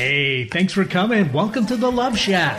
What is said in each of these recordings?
Hey, thanks for coming. Welcome to the Love Shack.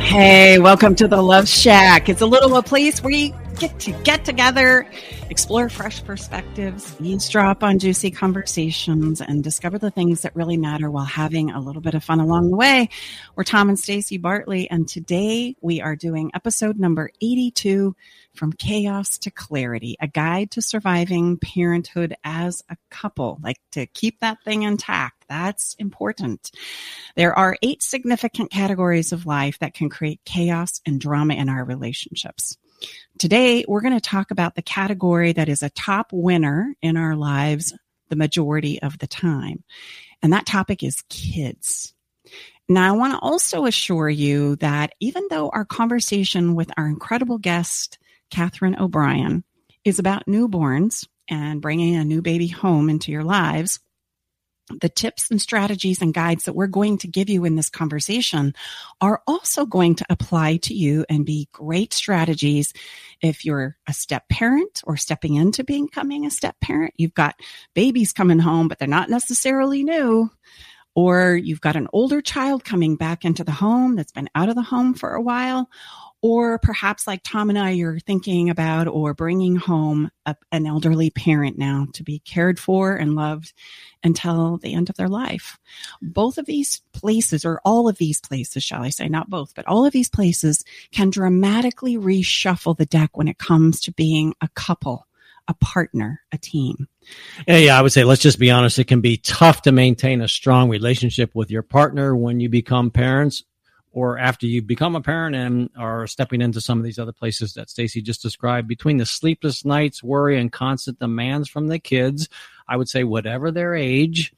Hey, welcome to the Love Shack. It's a little a place where you get to get together, explore fresh perspectives, eavesdrop on juicy conversations, and discover the things that really matter while having a little bit of fun along the way. We're Tom and Stacy Bartley, and today we are doing episode number 82 from chaos to clarity, a guide to surviving parenthood as a couple, like to keep that thing intact. That's important. There are eight significant categories of life that can create chaos and drama in our relationships. Today, we're going to talk about the category that is a top winner in our lives the majority of the time. And that topic is kids. Now, I want to also assure you that even though our conversation with our incredible guest, Catherine O'Brien, is about newborns and bringing a new baby home into your lives, the tips and strategies and guides that we're going to give you in this conversation are also going to apply to you and be great strategies if you're a step parent or stepping into becoming a step parent. You've got babies coming home, but they're not necessarily new. Or you've got an older child coming back into the home that's been out of the home for a while or perhaps like Tom and I, you're thinking about or bringing home a, an elderly parent now to be cared for and loved until the end of their life. Both of these places, or all of these places, shall I say, not both, but all of these places can dramatically reshuffle the deck when it comes to being a couple a partner, a team. Yeah, yeah, I would say let's just be honest. It can be tough to maintain a strong relationship with your partner when you become parents or after you become a parent and are stepping into some of these other places that Stacy just described, between the sleepless nights, worry, and constant demands from the kids, I would say whatever their age,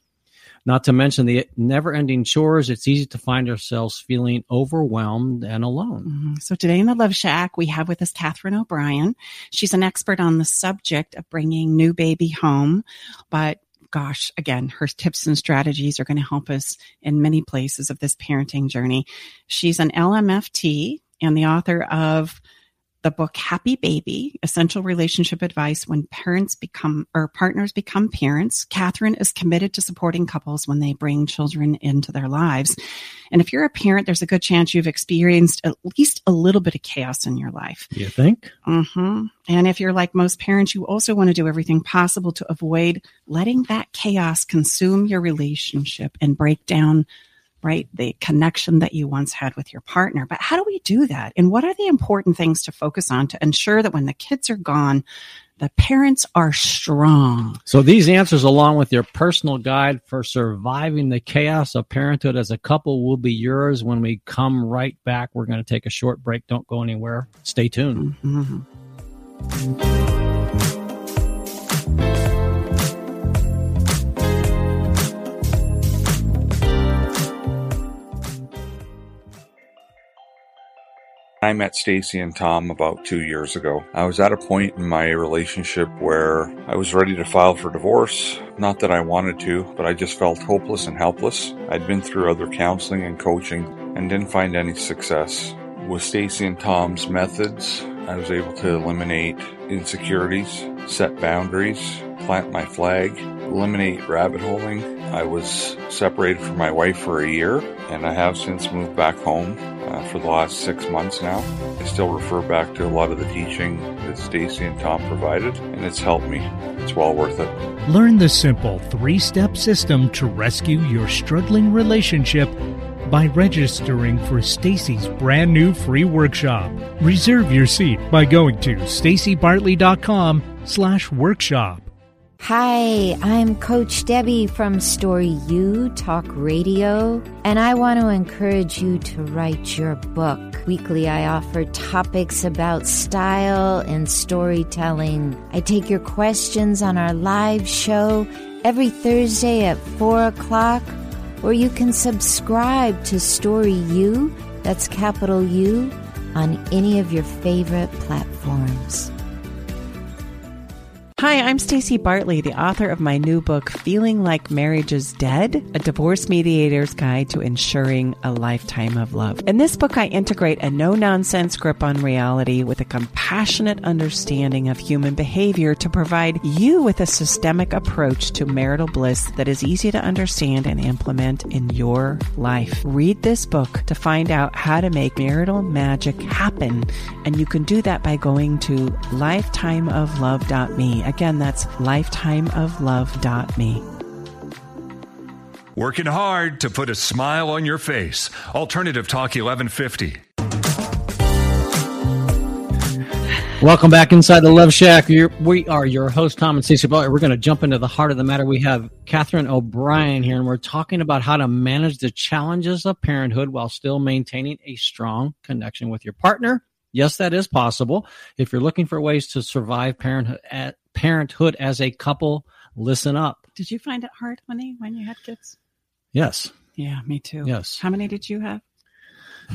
not to mention the never ending chores, it's easy to find ourselves feeling overwhelmed and alone. Mm-hmm. So today in the Love Shack, we have with us Catherine O'Brien. She's an expert on the subject of bringing new baby home, but gosh, again, her tips and strategies are going to help us in many places of this parenting journey. She's an LMFT and the author of the book Happy Baby, Essential Relationship Advice When Parents Become or Partners Become Parents. Catherine is committed to supporting couples when they bring children into their lives. And if you're a parent, there's a good chance you've experienced at least a little bit of chaos in your life. You think? Mm-hmm. And if you're like most parents, you also want to do everything possible to avoid letting that chaos consume your relationship and break down right? The connection that you once had with your partner. But how do we do that? And what are the important things to focus on to ensure that when the kids are gone, the parents are strong. So these answers, along with your personal guide for surviving the chaos of parenthood as a couple, will be yours when we come right back. We're going to take a short break. Don't go anywhere. Stay tuned. Mm-hmm. I met Stacy and Tom about two years ago. I was at a point in my relationship where I was ready to file for divorce. Not that I wanted to, but I just felt hopeless and helpless. I'd been through other counseling and coaching and didn't find any success. With Stacy and Tom's methods, I was able to eliminate insecurities, set boundaries, plant my flag, eliminate rabbit holing. I was separated from my wife for a year, and I have since moved back home uh, for the last six months now. I still refer back to a lot of the teaching that Stacy and Tom provided, and it's helped me. It's well worth it. Learn the simple three step system to rescue your struggling relationship by registering for Stacy's brand new free workshop. Reserve your seat by going to stacybartley.com slash workshop. Hi, I'm Coach Debbie from Story U Talk Radio, and I want to encourage you to write your book. Weekly, I offer topics about style and storytelling. I take your questions on our live show every Thursday at 4 o'clock, or you can subscribe to Story U, that's capital U, on any of your favorite platforms. Hi, I'm Stacey Bartley, the author of my new book, Feeling Like Marriage is Dead, a divorce mediator's guide to ensuring a lifetime of love. In this book, I integrate a no nonsense grip on reality with a compassionate understanding of human behavior to provide you with a systemic approach to marital bliss that is easy to understand and implement in your life. Read this book to find out how to make marital magic happen. And you can do that by going to lifetimeoflove.me. Again, that's lifetimeoflove.me. Working hard to put a smile on your face. Alternative Talk 1150. Welcome back inside the Love Shack. You're, we are your host, Tom and Stacey Bartley. We're going to jump into the heart of the matter. We have Catherine O'Brien here, and we're talking about how to manage the challenges of parenthood while still maintaining a strong connection with your partner. Yes, that is possible. If you're looking for ways to survive parenthood, parenthood as a couple, listen up. Did you find it hard, honey, when you had kids? Yes. Yeah, me too. Yes. How many did you have?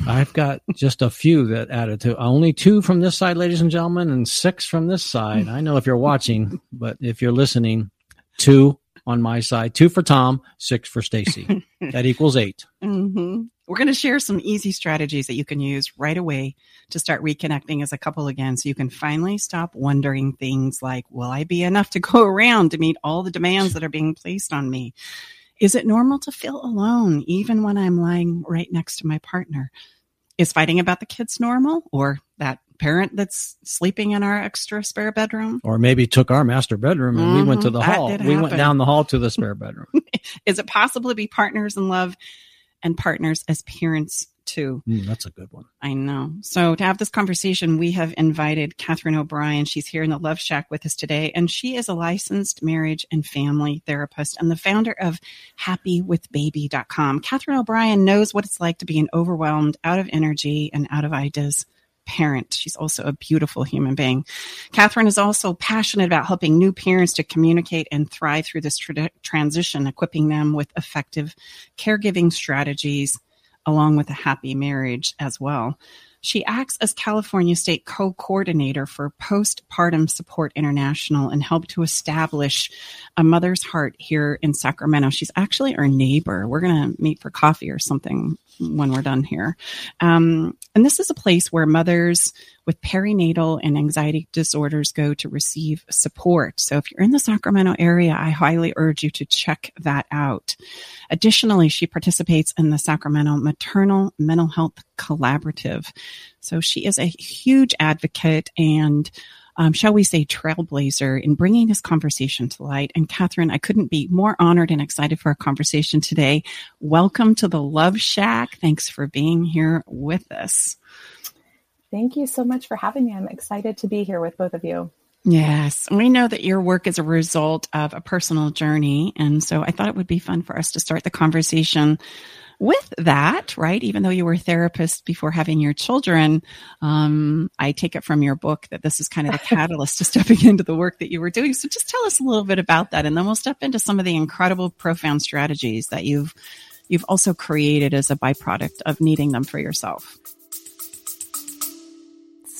I've got just a few that added to only two from this side, ladies and gentlemen, and six from this side. I know if you're watching, but if you're listening, two on my side, two for Tom, six for Stacy. that equals 8 Mm-hmm. We're going to share some easy strategies that you can use right away to start reconnecting as a couple again so you can finally stop wondering things like, will I be enough to go around to meet all the demands that are being placed on me? Is it normal to feel alone even when I'm lying right next to my partner? Is fighting about the kids normal or that parent that's sleeping in our extra spare bedroom? Or maybe took our master bedroom and we went to the Mhm, hall. We went down the hall to the spare bedroom. Is it possible to be partners in love and partners as parents too? Mm, that's a good one. I know. So to have this conversation, we have invited Catherine O'Brien. She's here in the Love Shack with us today, and she is a licensed marriage and family therapist and the founder of happywithbaby.com. Catherine O'Brien knows what it's like to be an overwhelmed, out of energy, and out of ideas parent. She's also a beautiful human being. Catherine is also passionate about helping new parents to communicate and thrive through this tra- transition, equipping them with effective caregiving strategies along with a happy marriage as well. She acts as California State co coordinator for Postpartum Support International and helped to establish a mother's heart here in Sacramento. She's actually our neighbor. We're going to meet for coffee or something when we're done here. Um, and this is a place where mothers with perinatal and anxiety disorders go to receive support. So if you're in the Sacramento area, I highly urge you to check that out. Additionally, she participates in the Sacramento Maternal Mental Health Collaborative. So she is a huge advocate and um, shall we say, trailblazer in bringing this conversation to light. And Catherine, I couldn't be more honored and excited for our conversation today. Welcome to the Love Shack. Thanks for being here with us. Thank you so much for having me. I'm excited to be here with both of you. Yes, we know that your work is a result of a personal journey. And so I thought it would be fun for us to start the conversation with that, right? Even though you were a therapist before having your children, um, I take it from your book that this is kind of the catalyst to stepping into the work that you were doing. So just tell us a little bit about that, and then we'll step into some of the incredible, profound strategies that you've you've also created as a byproduct of needing them for yourself.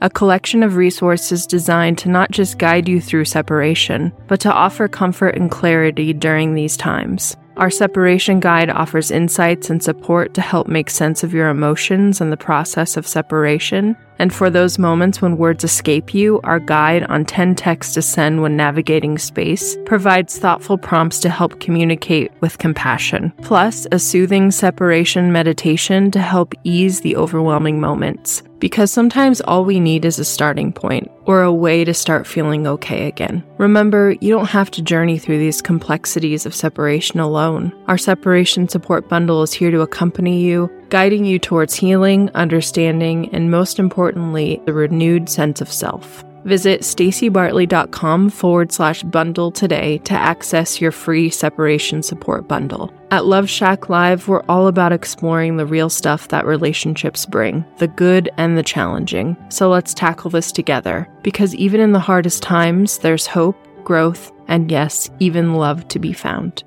a collection of resources designed to not just guide you through separation, but to offer comfort and clarity during these times. Our separation guide offers insights and support to help make sense of your emotions and the process of separation. And for those moments when words escape you, our guide on 10 texts to send when navigating space provides thoughtful prompts to help communicate with compassion, plus a soothing separation meditation to help ease the overwhelming moments. Because sometimes all we need is a starting point or a way to start feeling okay again. Remember, you don't have to journey through these complexities of separation alone. Our separation support bundle is here to accompany you, guiding you towards healing, understanding, and most importantly, the renewed sense of self. Visit stacybartley.com forward slash bundle today to access your free separation support bundle. At Love Shack Live, we're all about exploring the real stuff that relationships bring, the good and the challenging. So let's tackle this together, because even in the hardest times, there's hope, growth, and yes, even love to be found.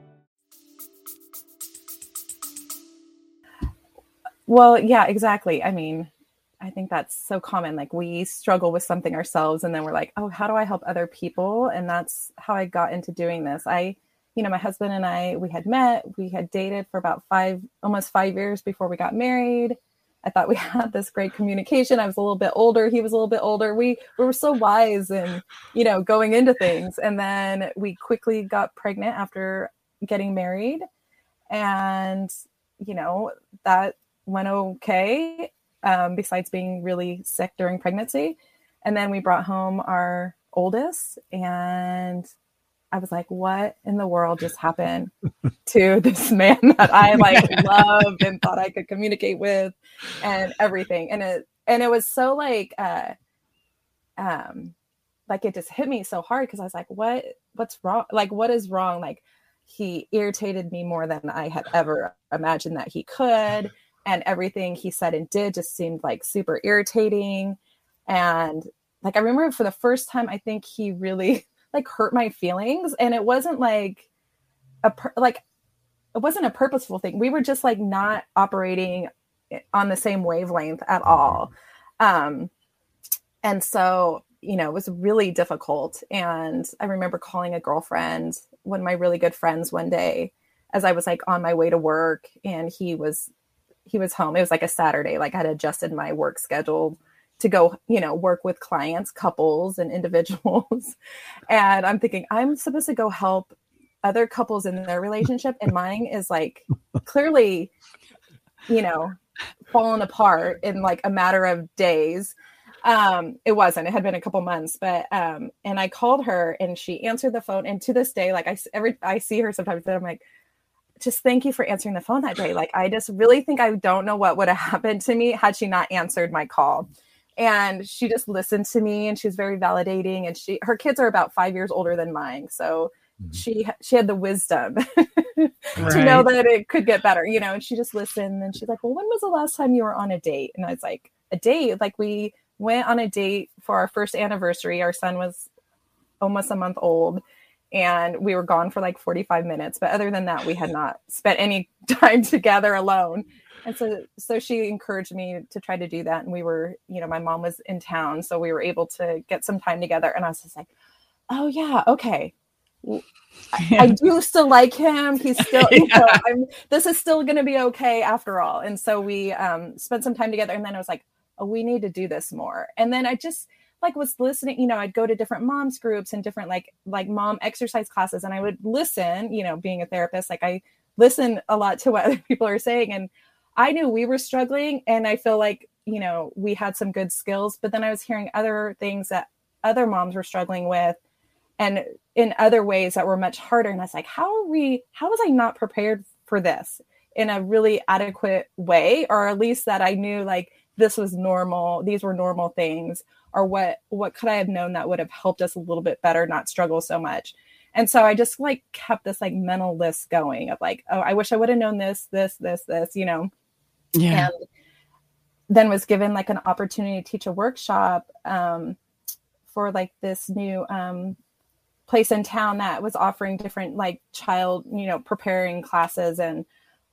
Well, yeah, exactly. I mean, I think that's so common. Like we struggle with something ourselves and then we're like, oh, how do I help other people? And that's how I got into doing this. I, you know, my husband and I, we had met, we had dated for about five, almost five years before we got married. I thought we had this great communication. I was a little bit older. He was a little bit older. We, we were so wise and, you know, going into things. And then we quickly got pregnant after getting married. And, you know, that went okay um, besides being really sick during pregnancy. And then we brought home our oldest, and I was like, what in the world just happened to this man that I like loved and thought I could communicate with and everything. And it and it was so like uh um like it just hit me so hard because I was like, what what's wrong? Like what is wrong? Like he irritated me more than I had ever imagined that he could and everything he said and did just seemed like super irritating. And like i remember for the first time i think he really like hurt my feelings. And it wasn't like a like it wasn't a purposeful thing. We were just like not operating on the same wavelength at all. Um and so you know it was really difficult. And i remember calling a girlfriend one of my really good friends one day as i was like on my way to work and he was he was home. It was like a Saturday. Like I had adjusted my work schedule to go, you know, work with clients, couples, and individuals. and I'm thinking, I'm supposed to go help other couples in their relationship, and mine is like clearly, you know, fallen apart in like a matter of days. Um, it wasn't. It had been a couple months, but um, and I called her, and she answered the phone. And to this day, like I every I see her sometimes, and I'm like, just thank you for answering the phone that day. Like, I just really think I don't know what would have happened to me had she not answered my call. And she just listened to me and she was very validating. And she, her kids are about five years older than mine. So mm-hmm. she, she had the wisdom to know that it could get better, you know, and she just listened and she's like, well, when was the last time you were on a date? And I was like, a date? Like we went on a date for our first anniversary. Our son was almost a month old and we were gone for like 45 minutes but other than that we had not spent any time together alone. And so so she encouraged me to try to do that and we were you know my mom was in town so we were able to get some time together and i was just like oh yeah okay. I, I do still like him. He's still you know I'm, this is still going to be okay after all. And so we um spent some time together and then i was like oh we need to do this more. And then i just like was listening you know i'd go to different moms groups and different like like mom exercise classes and i would listen you know being a therapist like i listen a lot to what other people are saying and i knew we were struggling and i feel like you know we had some good skills but then i was hearing other things that other moms were struggling with and in other ways that were much harder and i was like how are we how was i not prepared for this in a really adequate way or at least that i knew like this was normal these were normal things or what what could i have known that would have helped us a little bit better not struggle so much? And so i just like kept this like mental list going of like oh i wish i would have known this this this this you know? Yeah. And then was given like an opportunity to teach a workshop um, for like this new um, place in town that was offering different like child you know preparing classes and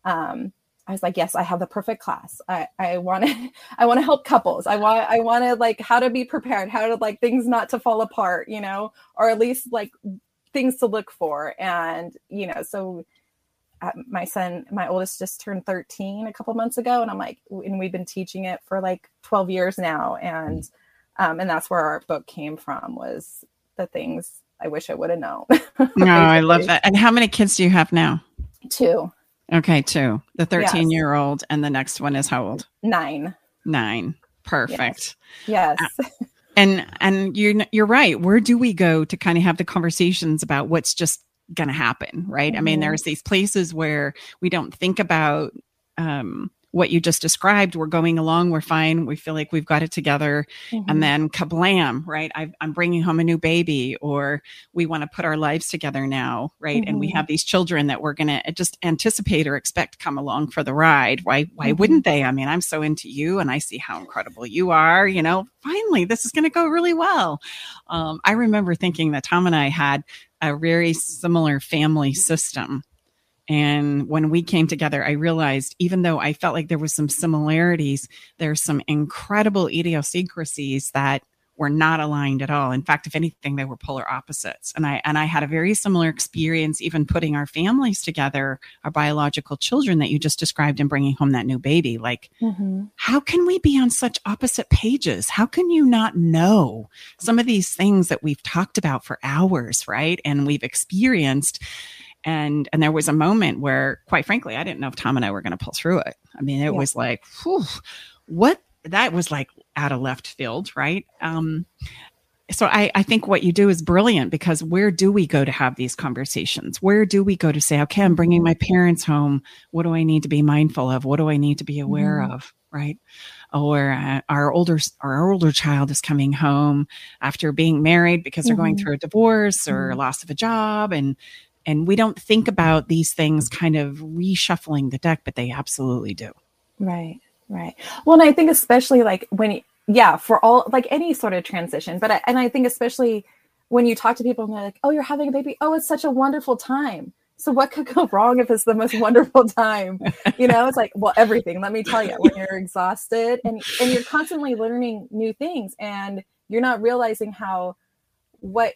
um, I was like, yes, I have the perfect class. I, I want to, I want to help couples. I want, I want to like how to be prepared, how to like things not to fall apart, you know, or at least like things to look for. And, you know, so uh, my son, my oldest just turned 13 a couple months ago. And I'm like, and we've been teaching it for like 12 years now. And, um, and that's where our book came from was the things I wish I would have known. no, I love that. And how many kids do you have now? Two. Okay, two. The 13 yes. year old, and the next one is how old? Nine. Nine. Perfect. Yes. yes. Uh, and and you're you're right. Where do we go to kind of have the conversations about what's just going to happen, right? Mm-hmm. I mean, mm-hmm. there's these places where we don't think about um, what you just described, we're going along, we're fine, we feel like we've got it together. Mm-hmm. And then kablam, right? i am bringing home a new baby, or we want to put our lives together now, right? Mm-hmm. And we mm-hmm. have these children that we're going to just anticipate or expect come along for the ride. Why, why mm-hmm. wouldn't they? I mean, I'm so into you and I see how incredible you are, you know, finally, this is going to go really well. Um, I remember thinking that Tom and I had a very similar family system and when we came together, I realized even though I felt like there was some similarities, there's some incredible idiosyncrasies that were not aligned at all. In fact, if anything, they were polar opposites. And I and I had a very similar experience even putting our families together, our biological children that you just described and bringing home that new baby. Like, mm-hmm. how can we be on such opposite pages? How can you not know some of these things that we've talked about for hours, right? And we've experienced and and there was a moment where quite frankly i didn't know if tom and i were going to pull through it i mean it yeah. was like whew, what that was like out of left field right um so I, I think what you do is brilliant because where do we go to have these conversations? Where do we go to say, okay, I'm bringing my parents home. What do I need to be mindful of? What do I need to be aware mm. of? Right. Or uh, our older, our older child is coming home after being married because they're mm-hmm. going through a divorce or mm-hmm. loss of a job. And and we don't think about these things kind of reshuffling the deck, but they absolutely do. Right, right. Well, and I think especially like when, yeah, for all like any sort of transition, but I, and I think especially when you talk to people and they're like, "Oh, you're having a baby. Oh, it's such a wonderful time." So what could go wrong if it's the most wonderful time? You know, it's like, well, everything. Let me tell you, when you're exhausted and and you're constantly learning new things and you're not realizing how what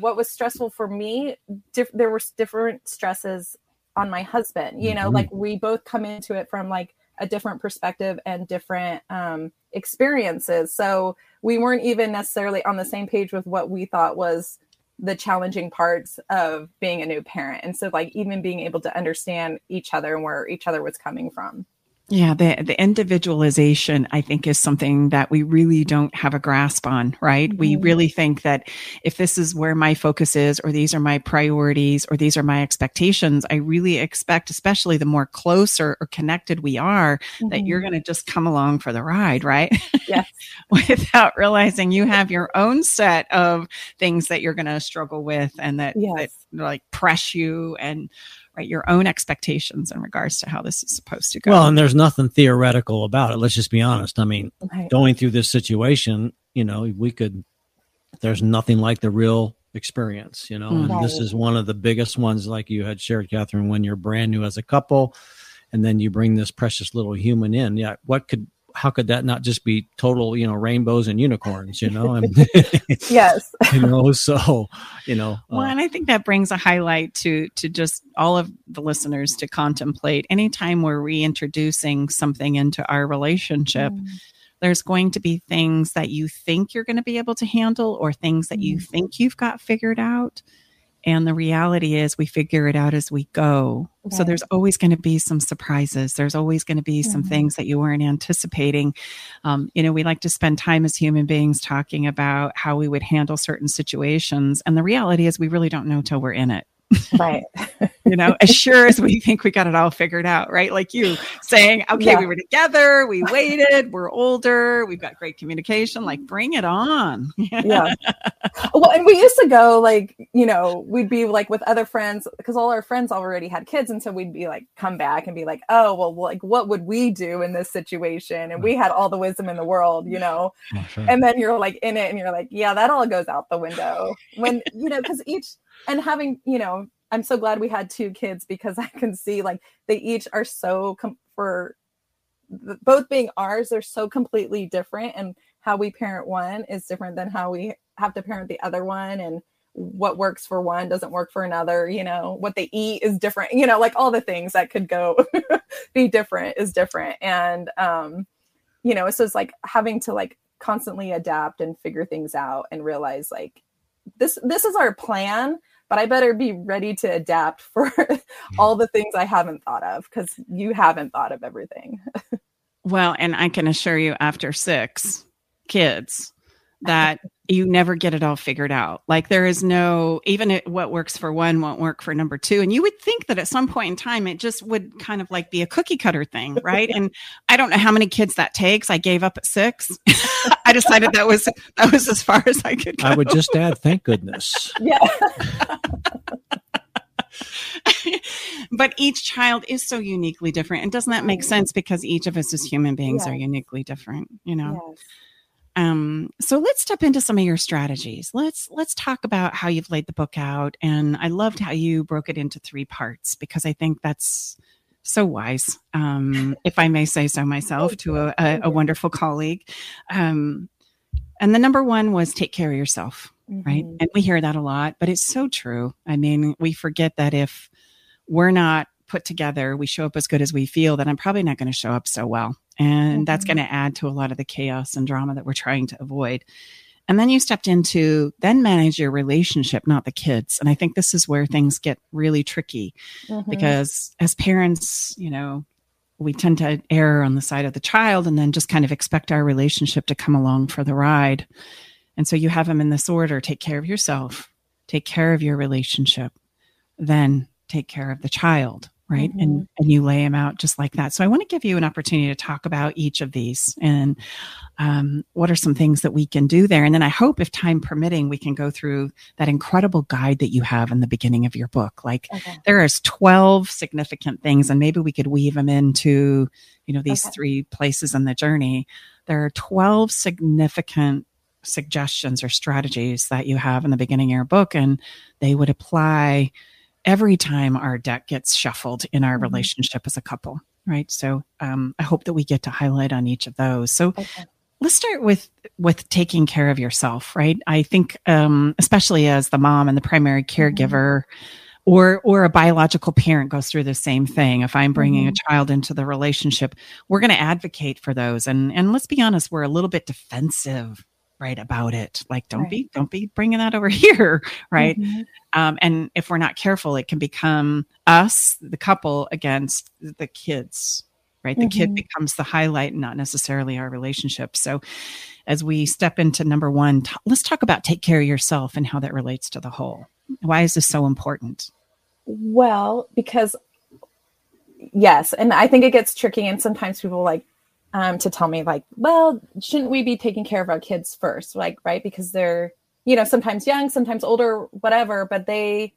what was stressful for me diff- there were different stresses on my husband you know mm-hmm. like we both come into it from like a different perspective and different um, experiences. So we weren't even necessarily on the same page with what we thought was the challenging parts of being a new parent. And so like even being able to understand each other and where each other was coming from yeah, the the individualization I think is something that we really don't have a grasp on, right? Mm-hmm. We really think that if this is where my focus is or these are my priorities or these are my expectations, I really expect especially the more closer or connected we are mm-hmm. that you're going to just come along for the ride, right? Yes. Without realizing you have your own set of things that you're going to struggle with and that, yes. that like press you and right your own expectations in regards to how this is supposed to go well and there's nothing theoretical about it let's just be honest i mean right. going through this situation you know we could there's nothing like the real experience you know right. and this is one of the biggest ones like you had shared catherine when you're brand new as a couple and then you bring this precious little human in yeah what could how could that not just be total, you know, rainbows and unicorns, you know? And, yes. you know, so, you know. Well, uh, and I think that brings a highlight to to just all of the listeners to contemplate. Anytime we're reintroducing something into our relationship, mm. there's going to be things that you think you're going to be able to handle or things that you mm. think you've got figured out. And the reality is, we figure it out as we go. Right. So there's always going to be some surprises. There's always going to be some mm-hmm. things that you weren't anticipating. Um, you know, we like to spend time as human beings talking about how we would handle certain situations. And the reality is, we really don't know till we're in it. Right. you know, as sure as we think we got it all figured out, right? Like you saying, okay, yeah. we were together, we waited, we're older, we've got great communication, like bring it on. yeah. Well, and we used to go like, you know, we'd be like with other friends because all our friends already had kids. And so we'd be like, come back and be like, oh, well, like, what would we do in this situation? And we had all the wisdom in the world, you know? Oh, sure. And then you're like in it and you're like, yeah, that all goes out the window when, you know, because each, and having you know i'm so glad we had two kids because i can see like they each are so com- for both being ours they're so completely different and how we parent one is different than how we have to parent the other one and what works for one doesn't work for another you know? What they eat is different you know? Like all the things that could go be different is different and um you know so it's like having to like constantly adapt and figure things out and realize like this this is our plan but I better be ready to adapt for all the things I haven't thought of because you haven't thought of everything. well, and I can assure you, after six kids, that you never get it all figured out. Like there is no even it, what works for one won't work for number two. And you would think that at some point in time it just would kind of like be a cookie cutter thing, right? and I don't know how many kids that takes. I gave up at six. I decided that was that was as far as I could. Go. I would just add, thank goodness. Yeah. but each child is so uniquely different. And doesn't that make sense? Because each of us as human beings are uniquely different, you know? Yes. Um, so let's step into some of your strategies. Let's let's talk about how you've laid the book out. And I loved how you broke it into three parts because I think that's so wise, um, if I may say so myself, to a, a, a wonderful colleague. Um, and the number one was take care of yourself, right? Mhm. And we hear that a lot, but it's so true. I mean, we forget that if we're not put together, we show up as good as we feel, then I'm probably not going to show up so well. And that's Mhm. going to add to a lot of the chaos and drama that we're trying to avoid. And then you stepped into then manage your relationship, not the kids. And I think this is where things get really tricky Mhm. because as parents, you know, we tend to err on the side of the child and then just kind of expect our relationship to come along for the ride. And so you have them in this order take care of yourself, take care of your relationship, then take care of the child, right? And and you lay them out just like that. So I want to give you an opportunity to talk about each of these and um, what are some things that we can do there. And then I hope, if time permitting, we can go through that incredible guide that you have in the beginning of your book. Like Okay. there is 12 significant things and maybe we could weave them into you know these Okay. three places in the journey there are 12 significant suggestions or strategies that you have in the beginning of your book and they would apply every time our deck gets shuffled in our Mhm. relationship as a couple right? So um, i hope that we get to highlight on each of those. So Okay. let's start with with taking care of yourself right? I think um especially as the mom and the primary caregiver or or a biological parent goes through the same thing. If i'm bringing a child into the relationship we're going to advocate for those. And and let's be honest we're a little bit defensive right about it like don't Right. be don't be bringing that over here right Mhm. um, and if we're not careful it can become us the couple against the kids right the kid Mhm. becomes the highlight and not necessarily our relationship so as we step into number one t- let's talk about take care of yourself and how that relates to the whole why is this so important Well, because yes, and I think it gets tricky, and sometimes people like um, to tell me like, well, shouldn't we be taking care of our kids first, like right? Because they're you know sometimes young, sometimes older, whatever, but they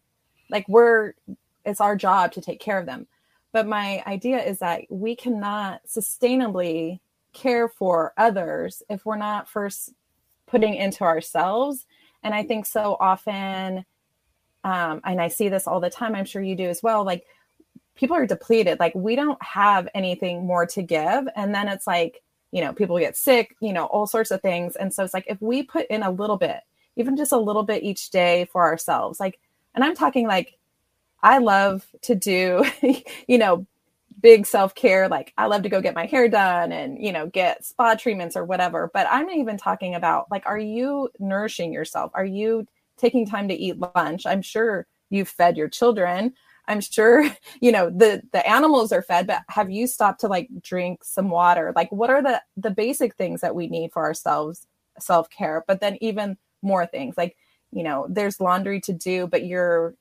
like we're it's our job to take care of them. But my idea is that we cannot sustainably care for others if we're not first putting into ourselves. And I think so often um, and I see this all the time. I'm sure you do as well. Like people are depleted. Like we don't have anything more to give. And then it's like, you know, people get sick, you know, all sorts of things. And so it's like if we put in a little bit, even just a little bit each day for ourselves, like, and I'm talking like, I love to do, you know, big self care. Like I love to go get my hair done and, you know, get spa treatments or whatever. But I'm even talking about like, are you nourishing yourself? Are you taking time to eat lunch? I'm sure you've fed your children. I'm sure, you know, the the animals are fed, but have you stopped to like drink some water? Like what are the the basic things that we need for ourselves self-care? But then even more things like, you know, there's laundry to do, but you're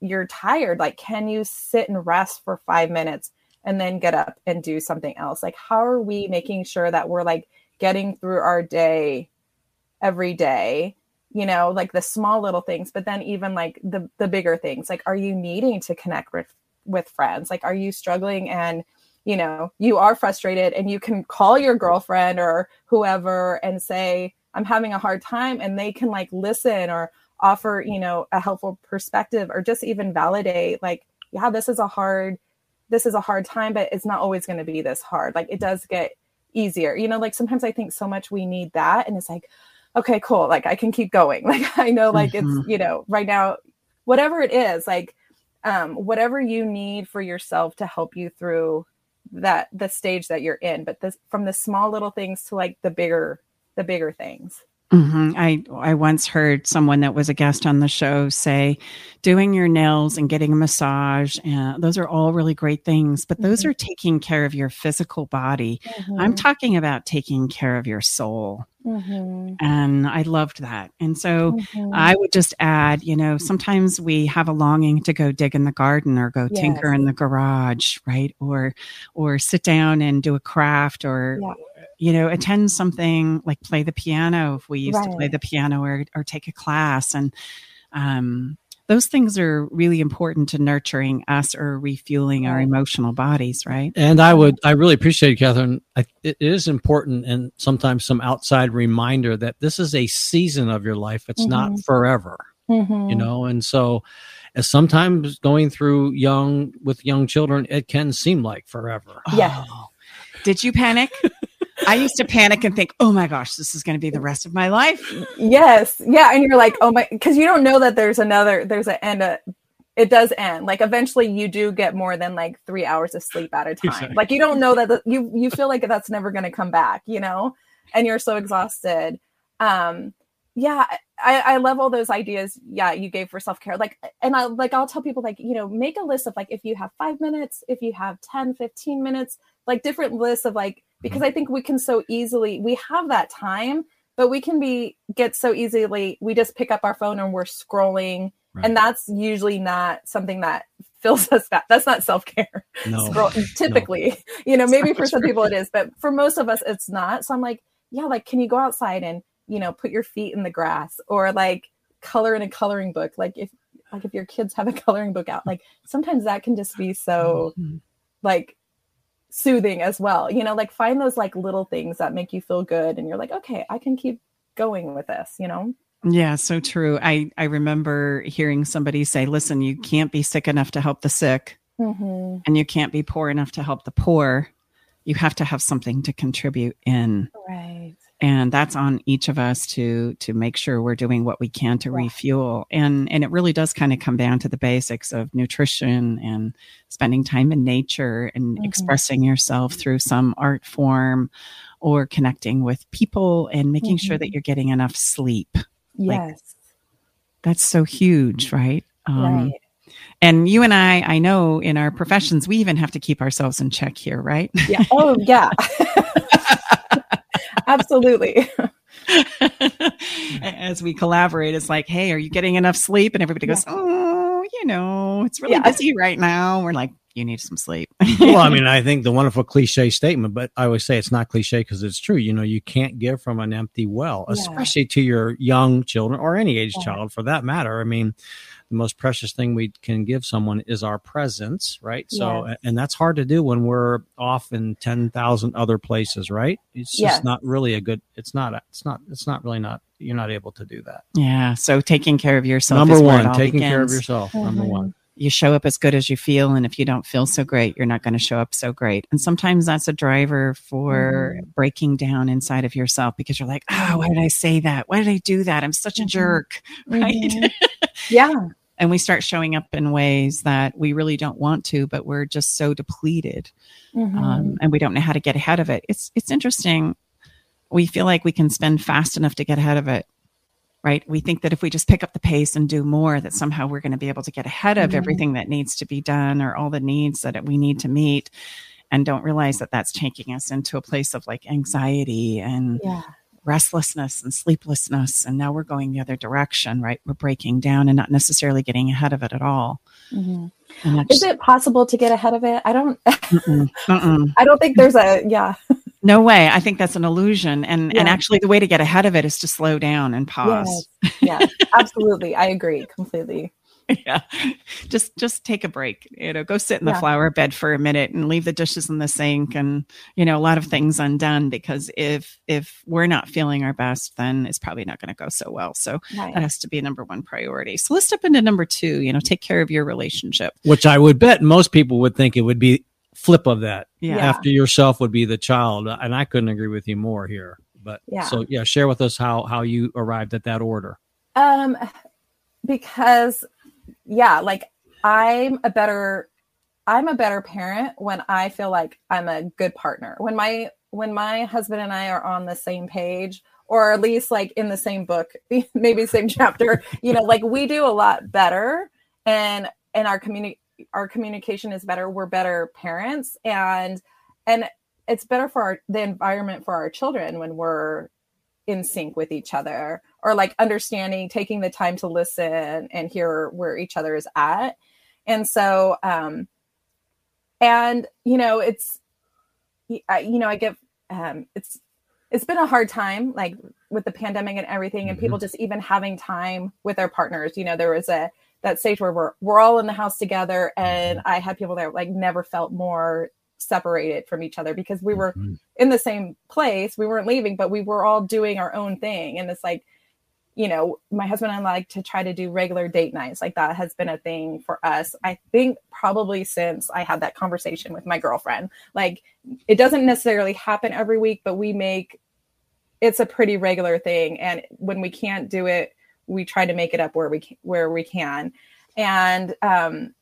you're tired. Like can you sit and rest for 5 minutes and then get up and do something else? Like how are we making sure that we're like getting through our day every day? You know like the small little things but then even like the the bigger things. Like are you needing to connect with with friends? Like are you struggling and you know you are frustrated and you can call your girlfriend or whoever and say i'm having a hard time and they can like listen or offer you know a helpful perspective or just even validate like yeah this is a hard this is a hard time but it's not always going to be this hard. Like it does get easier. You know like sometimes i think so much we need that and it's like okay cool like i can keep going like i know like Mhm. it's you know right now whatever it is like um whatever you need for yourself to help you through that the stage that you're in but this from the small little things to like the bigger the bigger things hmm I I once heard someone that was a guest on the show say, doing your nails and getting a massage, uh, those are all really great things, but those Mhm. are taking care of your physical body. I'm talking about taking care of your soul, Mm-hmm. And I loved that. And so mm-hmm. I would just add, you know, sometimes we have a longing to go dig in the garden or go yes. tinker in the garage, right? Or or sit down and do a craft or yeah. you know, attend something like play the piano if we used right. to play the piano or or take a class and um those things are really important to nurturing us or refueling our emotional bodies, right? And I would, I really appreciate it, Catherine. I, it is important and sometimes some outside reminder that this is a season of your life. It's mm-hmm. not forever, mm-hmm. you know? And so, as sometimes going through young with young children, it can seem like forever. Yeah. Oh. Did you panic? I used to panic and think, oh my gosh, this is going to be the rest of my life. Yes. Yeah. And you're like, oh my, because you don't know that there's another, there's an end. A, it does end. Like eventually you do get more than like three hours of sleep at a time. Exactly. Like you don't know that the, you, you feel like that's never going to come back, you know, and you're so exhausted. Um, yeah, I, I love all those ideas. Yeah, you gave for self care. Like, and I like, I'll tell people, like, you know, make a list of like, if you have five minutes, if you have 10, 15 minutes, like different lists of like, because. I think we can so easily we have that time, but we can be get so easily we just pick up our phone and we're scrolling, right. and that's usually not something that fills us back. That's not self care. No. Scroll, typically, no. you know, maybe for some people it is, but for most of us it's not. So I'm like, yeah, like can you go outside and you know put your feet in the grass or like color in a coloring book, like if like if your kids have a coloring book out, like sometimes that can just be so mm-hmm. like soothing as well. You know, like find those like little things that make you feel good and you're like, okay, I can keep going with this, you know? Yeah, so true. I I remember hearing somebody say, "Listen, you can't be sick enough to help the sick, mm-hmm. and you can't be poor enough to help the poor. You have to have something to contribute in." Right and that's on each of us to to make sure we're doing what we can to yeah. refuel and and it really does kind of come down to the basics of nutrition and spending time in nature and mm-hmm. expressing yourself through some art form or connecting with people and making mm-hmm. sure that mm-hmm. you're getting enough sleep yes like, that's so huge right um, right and you and I, I know in our professions, we even have to keep ourselves in check here, right? Yeah. Oh, yeah. Absolutely. As we collaborate, it's like, hey, are you getting enough sleep? And everybody goes, oh, you know, it's really yeah. busy right now. We're like, you need some sleep. well, I mean, I think the wonderful cliche statement, but I always say it's not cliche because it's true. You know, you can't give from an empty well, yeah. especially to your young children or any age yeah. child for that matter. I mean, the most precious thing we can give someone is our presence, right? So, yes. and that's hard to do when we're off in 10,000 other places, right? It's just yes. not really a good, it's not, it's not, it's not really not, you're not able to do that. Yeah. So taking care of yourself. Number one, taking begins. care of yourself. Mm-hmm. Number one you show up as good as you feel and if you don't feel so great you're not going to show up so great and sometimes that's a driver for mm. breaking down inside of yourself because you're like oh why did i say that why did i do that i'm such a mm-hmm. jerk right mm-hmm. yeah and we start showing up in ways that we really don't want to but we're just so depleted mm-hmm. um, and we don't know how to get ahead of it it's it's interesting we feel like we can spend fast enough to get ahead of it right we think that if we just pick up the pace and do more that somehow we're going to be able to get ahead of mm-hmm. everything that needs to be done or all the needs that we need to meet and don't realize that that's taking us into a place of like anxiety and yeah restlessness and sleeplessness and now we're going the other direction right? We're breaking down and not necessarily getting ahead of it at all. Mm-hmm. is it possible to get ahead of it? I don't mm-mm, mm-mm. i don't think there's a yeah. No way. I think that's an illusion. And yeah. and actually the way to get ahead of it is to slow down and pause. Yes, yes. Absolutely. I agree completely yeah just just take a break you know go sit in the yeah. flower bed for a minute and leave the dishes in the sink and you know a lot of things undone because if if we're not feeling our best then it's probably not going to go so well so right. that has to be a number one priority so let's step into number two you know take care of your relationship which i would bet most people would think it would be flip of that yeah. after yourself would be the child and i couldn't agree with you more here but yeah. so yeah share with us how how you arrived at that order um because yeah, like I'm a better I'm a better parent when I feel like I'm a good partner. When my when my husband and I are on the same page or at least like in the same book, maybe same chapter, you know, like we do a lot better and and our community our communication is better. We're better parents and and it's better for our, the environment for our children when we're in sync with each other or like understanding taking the time to listen and hear where each other is at. And so um and you know it's you know i get um it's it's been a hard time like with the pandemic and everything and people just even having time with their partners. You know there was a that stage where we're we're all in the house together and i had people that like never felt more separated from each other because we were in the same place. We weren't leaving but we were all doing our own thing. And it's like you know my husband and i like to try to do regular date nights. Like that has been a thing for us i think probably since i had that conversation with my girlfriend. Like it doesn't necessarily happen every week but we make it's a pretty regular thing. And when we can't do it we try to make it up where we can, where we can. And um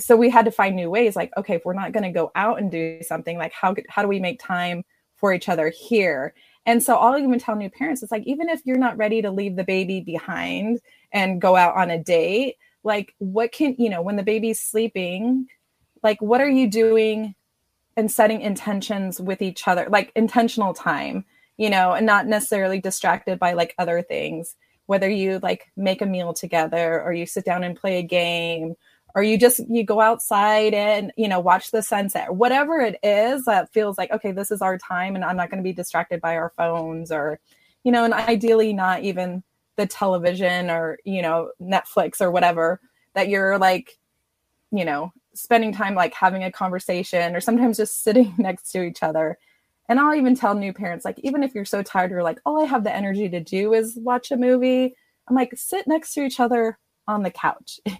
so we had to find new ways. Like okay if we're not going to go out and do something like how how do we make time for each other here and so i'll even tell new parents it's like even if you're not ready to leave the baby behind and go out on a date like what can you know when the baby's sleeping like what are you doing and setting intentions with each other like intentional time you know and not necessarily distracted by like other things whether you like make a meal together or you sit down and play a game or you just you go outside and you know watch the sunset whatever it is that feels like okay this is our time and i'm not going to be distracted by our phones or you know and ideally not even the television or you know netflix or whatever that you're like you know spending time like having a conversation or sometimes just sitting next to each other. And i'll even tell new parents like even if you're so tired you're like all i have the energy to do is watch a movie. I'm like sit next to each other on the couch.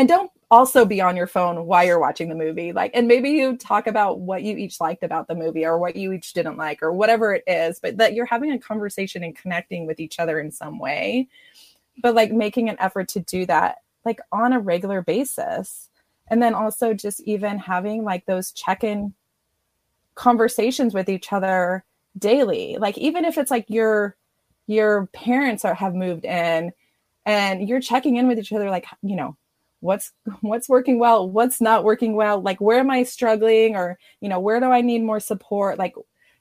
And don't also be on your phone while you're watching the movie. Like and maybe you talk about what you each liked about the movie or what you each didn't like or whatever it is but that you're having a conversation and connecting with each other in some way. But like making an effort to do that like on a regular basis. And then also just even having like those check-in conversations with each other daily. Like even if it's like your your parents are have moved in and you're checking in with each other like you know what's what's working well what's not working well like where am i struggling or you know where do i need more support like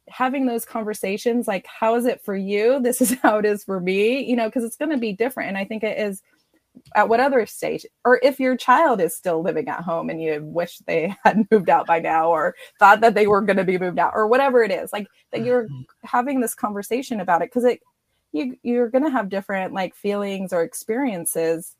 having those conversations like how is it for you this is how it is for me you know because it's going to be different and i think it is at what other stage or if your child is still living at home and you wish they had moved out by now or thought that they were going to be moved out or whatever it is like that you're Mm-hmm. having this conversation about it because it you you're going to have different like feelings or experiences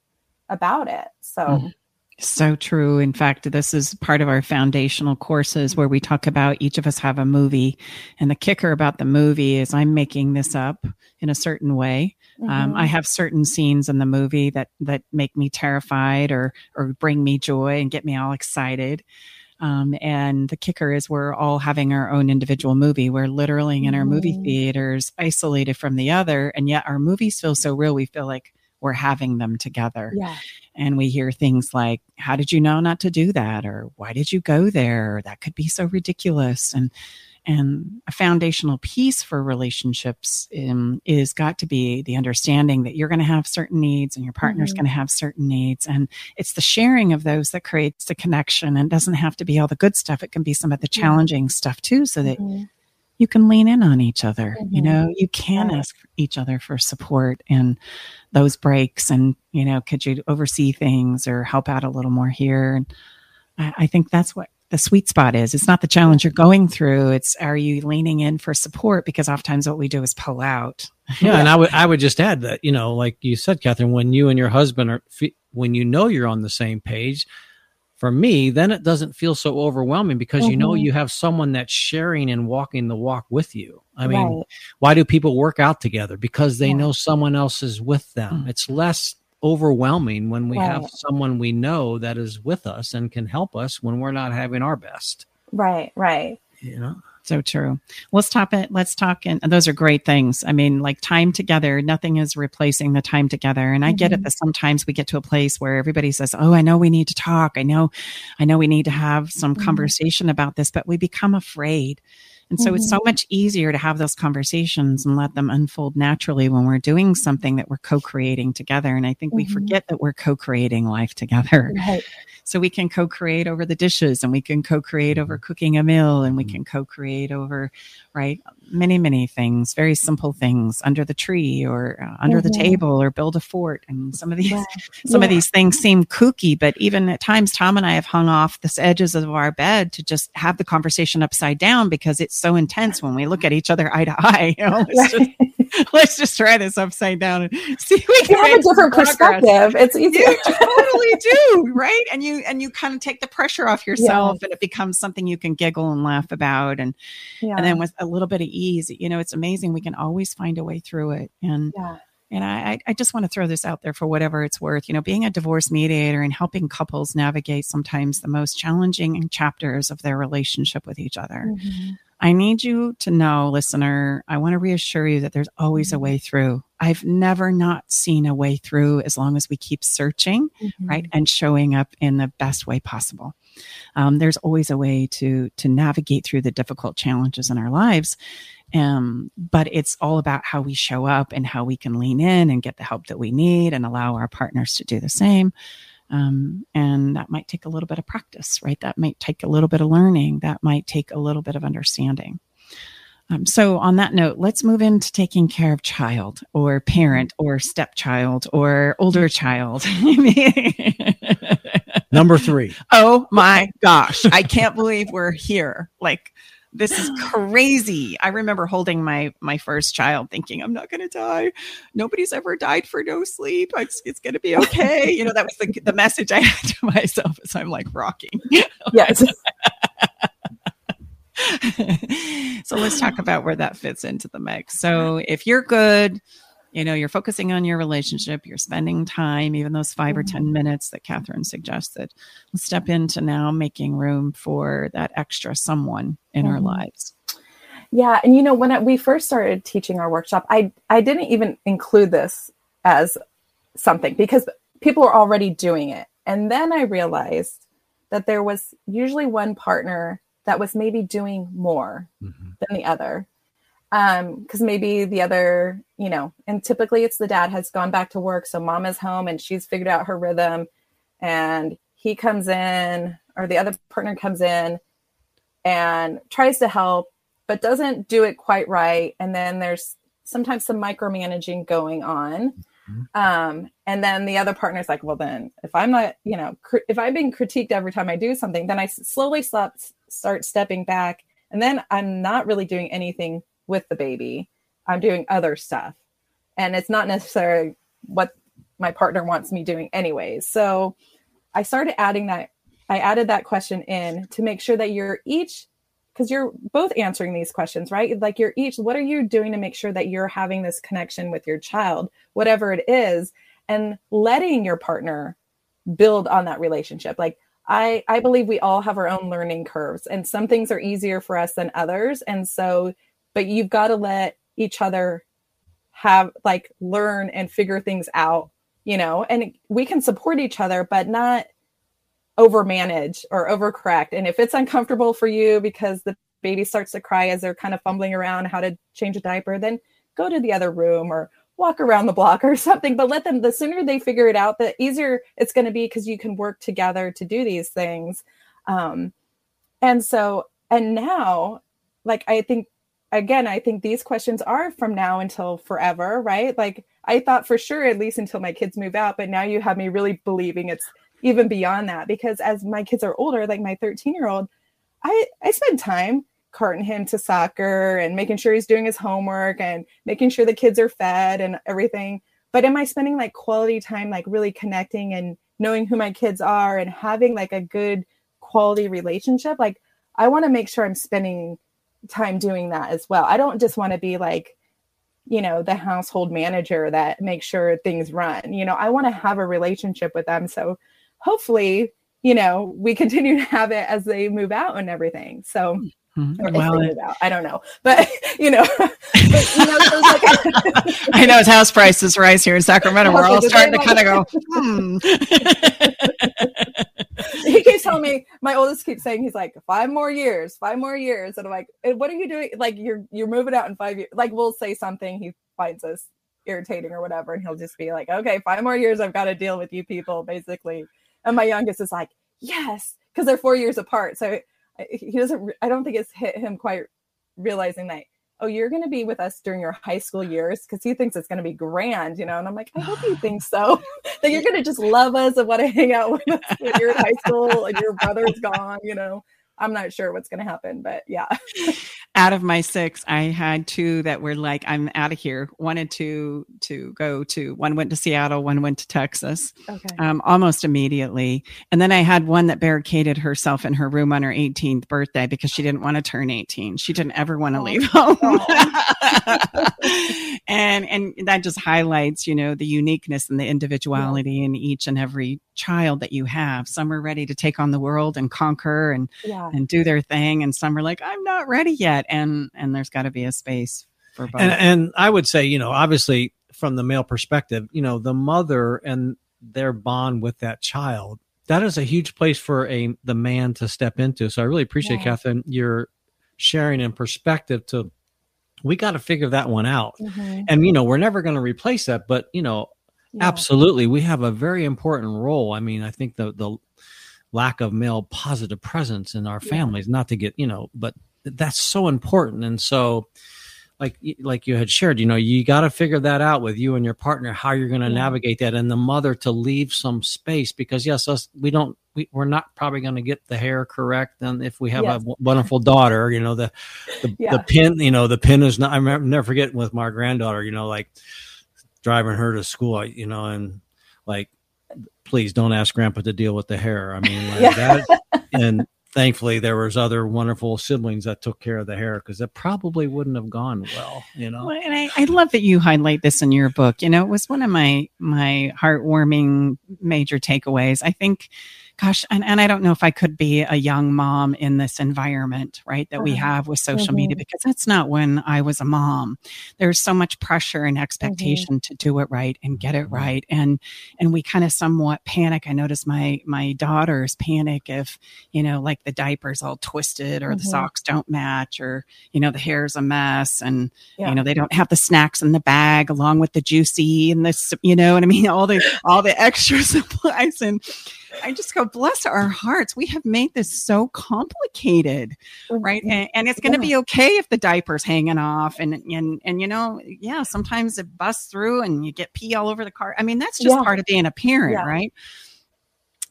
about it so Mhm. So true. In fact, this is part of our foundational courses where we talk about each of us have a movie. And the kicker about the movie is I'm making this up in a certain way. Um, Mhm. I have certain scenes in the movie that that make me terrified or or bring me joy and get me all excited. Um, and the kicker is we're all having our own individual movie. We're literally in our movie Mhm. theaters, isolated from the other, and yet our movies feel so real. We feel like we're having them together. Yeah. And we hear things like how did you know not to do that? or why did you go there? Or that could be so ridiculous. And and a foundational piece for relationships um, is got to be the understanding that you're going to have certain needs and your partner's Mhm. going to have certain needs. And it's the sharing of those that creates the connection and doesn't have to be all the good stuff. It can be some of the challenging stuff too so that Mhm. You can lean in on each other. You Mhm. know, you can Right. ask each other for support and those breaks and, you know, could you oversee things or help out a little more here? And I, I think that's what the sweet spot is. It's not the challenge you're going through. It's are you leaning in for support? Because oftentimes what we do is pull out. Yeah, and I would I would just add that you know, like you said, Catherine, when you and your husband are when you know you're on the same page, for me, then it doesn't feel so overwhelming because you know Mhm. you have someone that's sharing and walking the walk with you. I mean, Right. why do people work out together? Because they Yeah. know someone else is with them. Mm. It's less overwhelming when we have someone we know that is with us and can help us when we're not having our best. right right You know. So true. Let's talk it. Let's talk. And those are great things. I mean, like time together, nothing is replacing the time together. And I get it Mhm. that sometimes we get to a place where everybody says, Oh, I know we need to talk. I know, I know we need to have some Mhm. conversation about this, but we become afraid. And so it's mm-hmm. so much easier to have those conversations and let them unfold naturally when we're doing something that we're co-creating together. And I think we Mhm. forget that we're co-creating life together. right So we can co-create over the dishes and we can co-create over mm-hmm. cooking a meal and we mm-hmm. can co-create over, right? Many, many things, very simple things under the tree or uh, under mm-hmm. the table or build a fort. And some of these, yeah. some yeah. of these things seem kooky, but even at times, Tom and I have hung off the edges of our bed to just have the conversation upside down because it's so intense when we look at each other eye to eye. You know, let's, just, let's just try this upside down and see if we can have a different perspective. It's. You totally do, right? And you and you kind of take the pressure off yourself, yeah. and it becomes something you can giggle and laugh about, and and then with a little bit of ease, you know, it's amazing. We can always find a way through it, and. Yeah. And I, I just want to throw this out there for whatever it's worth. You know, being a divorce mediator and helping couples navigate sometimes the most challenging chapters of their relationship with each other. Mm-hmm. I need you to know, listener, I want to reassure you that there's always a mm-hmm. way through. I've never not seen a way through as long as we keep searching, mm-hmm. right, and showing up in the best way possible. Um, there's always a way to to navigate through the difficult challenges in our lives, um, but it's all about how we show up and how we can lean in and get the help that we need and allow our partners to do the same. Um, and that might take a little bit of practice, right? That might take a little bit of learning. That might take a little bit of understanding. Um, so, on that note, let's move into taking care of child or parent or stepchild or older child. Number three. Oh my gosh. I can't believe we're here. Like, this is crazy. I remember holding my my first child thinking I'm not going to die. Nobody's ever died for no sleep. It's, it's going to be okay. You know, that was the, the message I had to myself as I'm like rocking. Yes. so let's talk about where that fits into the mix. So if you're good, you know you're focusing on your relationship you're spending time even those 5 mm-hmm. or 10 minutes that catherine suggested let's step into now making room for that extra someone in mm-hmm. our lives yeah and you know when we first started teaching our workshop i i didn't even include this as something because people were already doing it and then i realized that there was usually one partner that was maybe doing more mm-hmm. than the other um because maybe the other you know and typically it's the dad has gone back to work so mom is home and she's figured out her rhythm and he comes in or the other partner comes in and tries to help but doesn't do it quite right. And then there's sometimes some micromanaging going on. Mm-hmm. um, and then the other partner's like well then if i'm not you know cr- if i'm being critiqued every time i do something then i slowly stop, start stepping back. And then i'm not really doing anything with the baby. I'm doing other stuff. And it's not necessarily what my partner wants me doing anyways. So I started adding that I added that question in to make sure that you're each because you're both answering these questions, right? Like you're each what are you doing to make sure that you're having this connection with your child, whatever it is, and letting your partner build on that relationship. Like I I believe we all have our own learning curves and some things are easier for us than others and so but you've got to let each other have like learn and figure things out you know? And we can support each other but not over manage or overcorrect. And if it's uncomfortable for you because the baby starts to cry as they're kind of fumbling around how to change a diaper then go to the other room or walk around the block or something. But let them the sooner they figure it out the easier it's going to be because you can work together to do these things. Um and so and now like i think again, I think these questions are from now until forever, right? Like I thought for sure, at least until my kids move out, but now you have me really believing it's even beyond that because as my kids are older, like my 13 year old, I, I spend time carting him to soccer and making sure he's doing his homework and making sure the kids are fed and everything. But am I spending like quality time, like really connecting and knowing who my kids are and having like a good quality relationship? Like I want to make sure I'm spending time doing that as well. I don't just want to be like, you know, the household manager that makes sure things run. You know, I want to have a relationship with them. So hopefully, you know, we continue to have it as they move out and everything. So Mm-hmm. Well, I don't know, but you know, but, you know like, I know as house prices rise here in Sacramento, we're all starting to kind of go. Hmm. he keeps telling me, my oldest keeps saying, he's like, five more years, five more years, and I'm like, what are you doing? Like you're you're moving out in five years. Like we'll say something, he finds us irritating or whatever, and he'll just be like, okay, five more years, I've got to deal with you people, basically. And my youngest is like, yes, because they're four years apart, so he doesn't i don't think it's hit him quite realizing that oh, you're going to be with us during your high school years because he thinks it's going to be grand, you know. And I'm like, I hope you think so. that you're going to just love us and want to hang out with us when you're in high school and your brother's gone, you know. I'm not sure what's going to happen, but yeah. out of my six, I had two that were like, I'm out of here. Wanted to to go to one went to Seattle, one went to Texas, okay. um, almost immediately. And then I had one that barricaded herself in her room on her 18th birthday because she didn't want to turn 18. She didn't ever want to oh. leave home. That just highlights, you know, the uniqueness and the individuality yeah. in each and every child that you have. Some are ready to take on the world and conquer and yeah. and do their thing, and some are like, I'm not ready yet. And and there's got to be a space for both. And, and I would say, you know, obviously from the male perspective, you know, the mother and their bond with that child that is a huge place for a the man to step into. So I really appreciate, yeah. Catherine, your sharing and perspective to we got to figure that one out. Mm-hmm. And you know, we're never going to replace that, but you know, yeah. Absolutely. We have a very important role. I mean, I think the the lack of male positive presence in our families, yeah. not to get, you know, but that's so important. And so like like you had shared, you know, you got to figure that out with you and your partner how you're going to yeah. navigate that and the mother to leave some space because yes, us we don't we, we're not probably going to get the hair correct and if we have yes. a wonderful daughter you know the the, yeah. the pin you know the pin is not i remember never forget with my granddaughter you know like driving her to school, you know, and like, please don't ask grandpa to deal with the hair. I mean, like yeah. that, and thankfully there was other wonderful siblings that took care of the hair because it probably wouldn't have gone well, you know. Well, and I, I love that you highlight this in your book. You know, it was one of my my heartwarming major takeaways. I think gosh, and, and I don't know if I could be a young mom in this environment, right, that we uh-huh. have with social mm-hmm. media, because that's not when I was a mom. There's so much pressure and mm-hmm. expectation mm-hmm. to do it right and get it mm-hmm. right. And and we kind of somewhat panic. I notice my my daughters panic if, you know, like the diaper's all twisted or the mm-hmm. socks don't match or, you know, the hair's a mess and yeah. you know, they don't have the snacks in the bag along with the juicy and this, you know what I mean? All the all the extra supplies. And I just go, bless our hearts. We have made this so complicated, right? Mm-hmm. And, and it's going to yeah. be okay if the diaper's hanging off, and and and you know, yeah, sometimes it busts through and you get pee all over the car. I mean, that's just yeah. part of being a parent, yeah. right?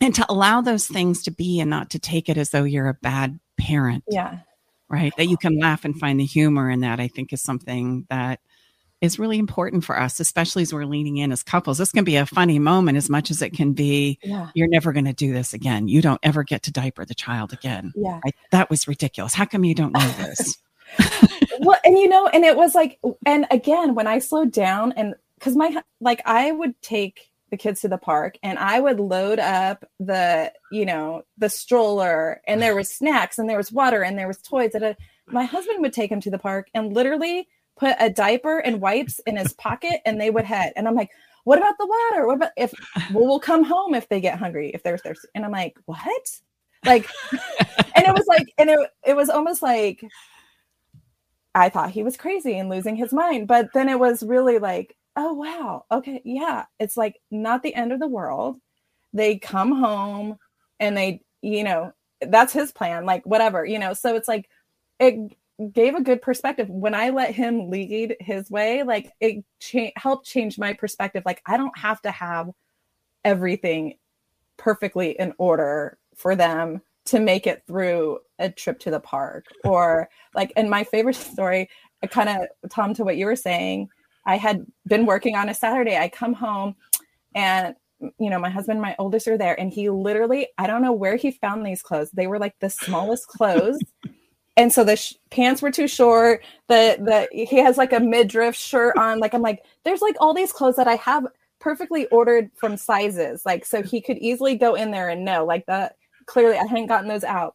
And to allow those things to be and not to take it as though you're a bad parent, yeah, right? That you can laugh and find the humor in that. I think is something that is really important for us, especially as we're leaning in as couples. This can be a funny moment as much as it can be, yeah. you're never going to do this again. You don't ever get to diaper the child again. Yeah. I, that was ridiculous. How come you don't know this? well, and you know, and it was like, and again, when I slowed down and because my, like, I would take the kids to the park and I would load up the, you know, the stroller and there was snacks and there was water and there was toys. And my husband would take him to the park and literally put a diaper and wipes in his pocket and they would head. And I'm like, what about the water? What about if well, come home if they get hungry, if they're thirsty. And I'm like, what? Like, and it was like, and it, it was almost like I thought he was crazy and losing his mind. But then it was really like, oh, wow. Okay. Yeah. It's like not the end of the world. They come home and they, you know, that's his plan, like whatever, you know. So it's like, it gave a good perspective. When i let him lead his way like it cha- helped change my perspective. Like i don't have to have everything perfectly in order for them to make it through a trip to the park or like and my favorite story kind of tom to what you were saying i had been working on a saturday. I come home and you know my husband my oldest are there and he literally i don't know where he found these clothes. They were like the smallest clothes and so the sh- pants were too short the the he has like a midriff shirt on like i'm like there's like all these clothes that i have perfectly ordered from sizes like so he could easily go in there and know like that clearly i hadn't gotten those out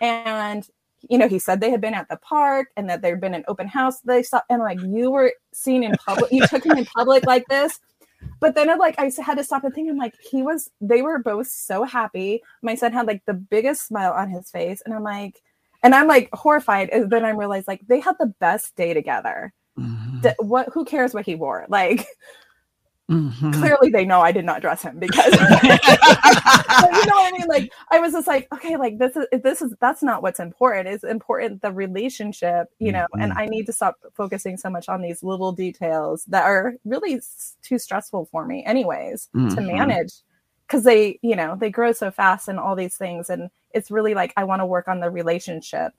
and you know he said they had been at the park and that there'd been an open house they saw and like you were seen in public you took him in public like this but then I'm like I had to stop and think. I'm like, he was. They were both so happy. My son had like the biggest smile on his face, and I'm like, and I'm like horrified. And then I realized like they had the best day together. Mm-hmm. what? Who cares what he wore? Like. Mm-hmm. Clearly, they know I did not dress him because you know what I mean. Like I was just like, okay, like this is this is that's not what's important. It's important the relationship, you know. Mm-hmm. And I need to stop focusing so much on these little details that are really too stressful for me, anyways, mm-hmm. to manage because they, you know, they grow so fast and all these things. And it's really like I want to work on the relationship,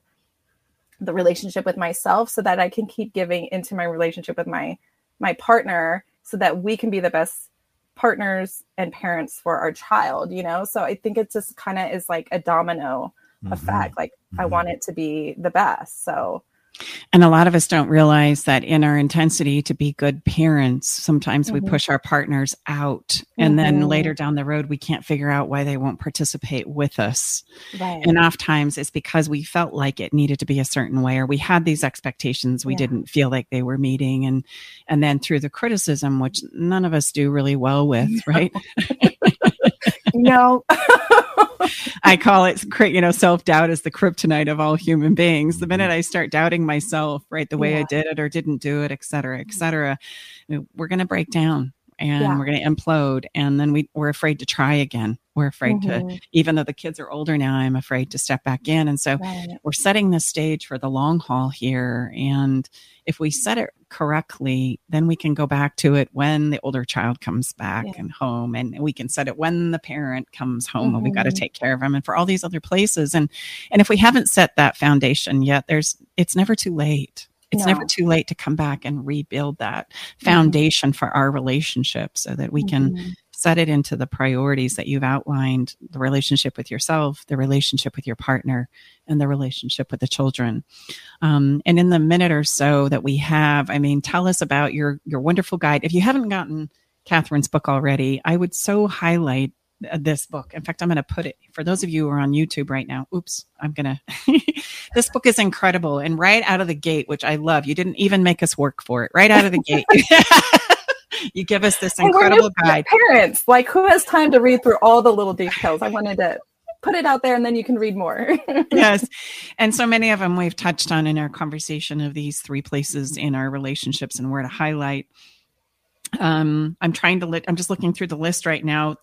the relationship with myself, so that I can keep giving into my relationship with my my partner, so that we can be the best partners and parents for our child you know so i think it just kind of is like a domino mm-hmm. effect like mm-hmm. i want it to be the best so and a lot of us don't realize that in our intensity to be good parents, sometimes mm-hmm. we push our partners out. And mm-hmm. then later down the road, we can't figure out why they won't participate with us. Right. And oftentimes it's because we felt like it needed to be a certain way or we had these expectations we yeah. didn't feel like they were meeting. And, and then through the criticism, which none of us do really well with, right? no. I call it, you know, self doubt is the kryptonite of all human beings. The minute mm-hmm. I start doubting myself, right, the way yeah. I did it or didn't do it, et cetera, et cetera, we're going to break down and yeah. we're going to implode. And then we, we're afraid to try again. We're afraid mm-hmm. to, even though the kids are older now, I'm afraid to step back in. And so right. we're setting the stage for the long haul here. And if we set it correctly, then we can go back to it when the older child comes back yeah. and home. And we can set it when the parent comes home mm-hmm. and we've got to take care of them and for all these other places. And, and if we haven't set that foundation yet, there's, it's never too late. It's no. never too late to come back and rebuild that mm-hmm. foundation mm-hmm. for our relationship so that we can mm-hmm set it into the priorities that you've outlined the relationship with yourself, the relationship with your partner, and the relationship with the children. Um, and in the minute or so that we have, I mean, tell us about your, your wonderful guide. If you haven't gotten Catherine's book already, I would so highlight this book. In fact, I'm going to put it for those of you who are on YouTube right now. Oops, I'm going to. this book is incredible. And right out of the gate, which I love, you didn't even make us work for it. Right out of the gate. you give us this incredible guide. Parents, like who has time to read through all the little details? I wanted to put it out there and then you can read more. yes. And so many of them we've touched on in our conversation of these three places in our relationships and where to highlight. Um, I'm trying to, li- I'm just looking through the list right now.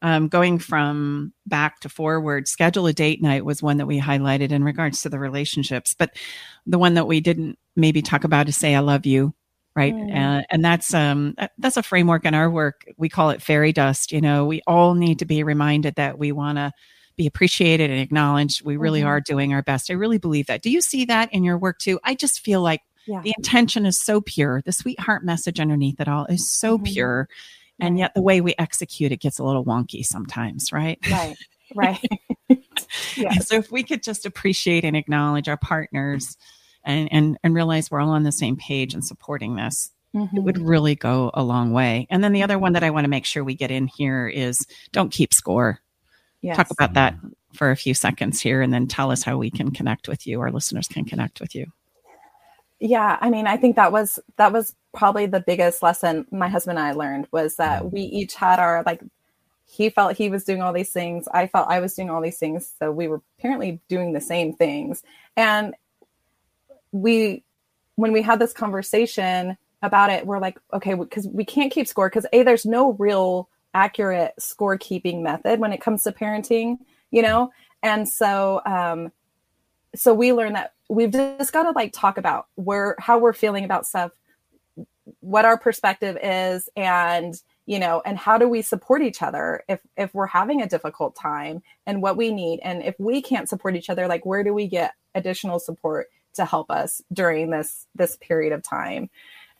Um, going from back to forward, schedule a date night was one that we highlighted in regards to the relationships. But the one that we didn't maybe talk about is say, I love you right? Mm. and, and that's um that's a framework in our work. We call it fairy dust you know? We all need to be reminded that we want to be appreciated and acknowledged. We really mm-hmm. are doing our best. I really believe that. Do you see that in your work too? I just feel like yeah. the intention is so pure. The sweetheart message underneath it all is so mm-hmm. pure and yet the way we execute it gets a little wonky sometimes right? Right. Right. Yeah so if we could just appreciate and acknowledge our partners and and and realize we're all on the same page and supporting this mm-hmm. it would mm-hmm. really go a long way and then the other one that i want to make sure we get in here is don't keep score yes. talk about that for a few seconds here and then tell us how we can connect with you our listeners can connect with you yeah i mean i think that was that was probably the biggest lesson my husband and i learned was that mm-hmm. we each had our like he felt he was doing all these things i felt i was doing all these things so we were apparently doing the same things and we when we had this conversation about it we're like okay because we can't keep score because a there's no real accurate scorekeeping method when it comes to parenting you know? And so um so we learned that we've just got to like talk about where how we're feeling about stuff what our perspective is and you know and how do we support each other if if we're having a difficult time and what we need. And if we can't support each other like where do we get additional support to help us during this this period of time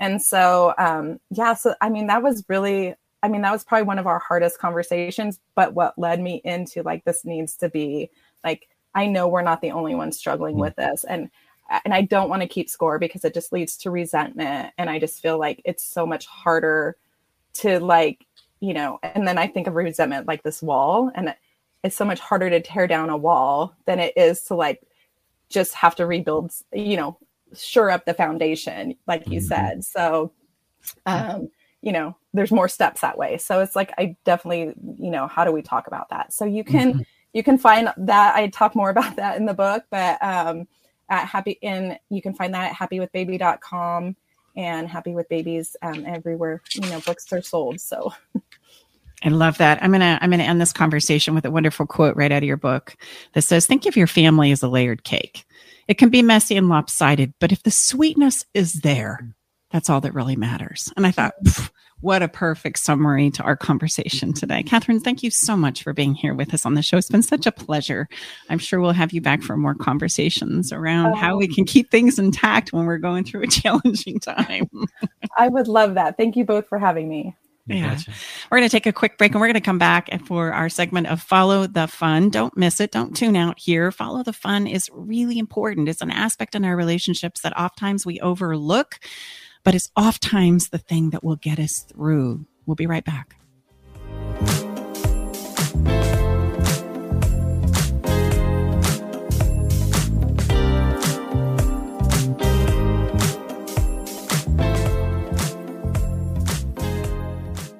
and so um yeah so i mean that was really i mean that was probably one of our hardest conversations but what led me into like this needs to be like i know we're not the only ones struggling mm-hmm. with this and and i don't want to keep score because it just leads to resentment and i just feel like it's so much harder to like you know and then i think of resentment like this wall and it's so much harder to tear down a wall than it is to like just have to rebuild, you know, sure up the foundation, like you mm-hmm. said. So, um, you know, there's more steps that way. So it's like I definitely, you know, how do we talk about that? So you can mm-hmm. you can find that I talk more about that in the book, but um at happy in you can find that at happywithbaby.com and happy with babies um, everywhere, you know, books are sold. So I love that. I'm gonna I'm gonna end this conversation with a wonderful quote right out of your book that says, "Think of your family as a layered cake. It can be messy and lopsided, but if the sweetness is there, that's all that really matters." And I thought, what a perfect summary to our conversation today, Catherine. Thank you so much for being here with us on the show. It's been such a pleasure. I'm sure we'll have you back for more conversations around how we can keep things intact when we're going through a challenging time. I would love that. Thank you both for having me. Yeah. Gotcha. We're going to take a quick break and we're going to come back for our segment of Follow the Fun. Don't miss it. Don't tune out here. Follow the Fun is really important. It's an aspect in our relationships that oftentimes we overlook, but it's oftentimes the thing that will get us through. We'll be right back.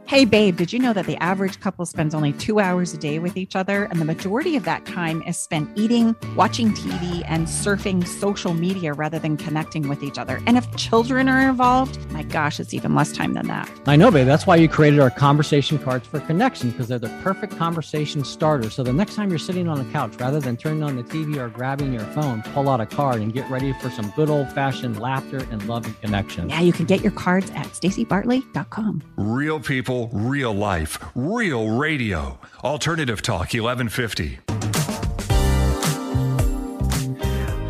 Hey, babe, did you know that the average couple spends only two hours a day with each other? And the majority of that time is spent eating, watching TV, and surfing social media rather than connecting with each other. And if children are involved, my gosh, it's even less time than that. I know, babe. That's why you created our conversation cards for connection because they're the perfect conversation starter. So the next time you're sitting on the couch, rather than turning on the TV or grabbing your phone, pull out a card and get ready for some good old fashioned laughter and love and connection. Yeah, you can get your cards at stacybartley.com. Real people real life, real radio. Alternative Talk 1150.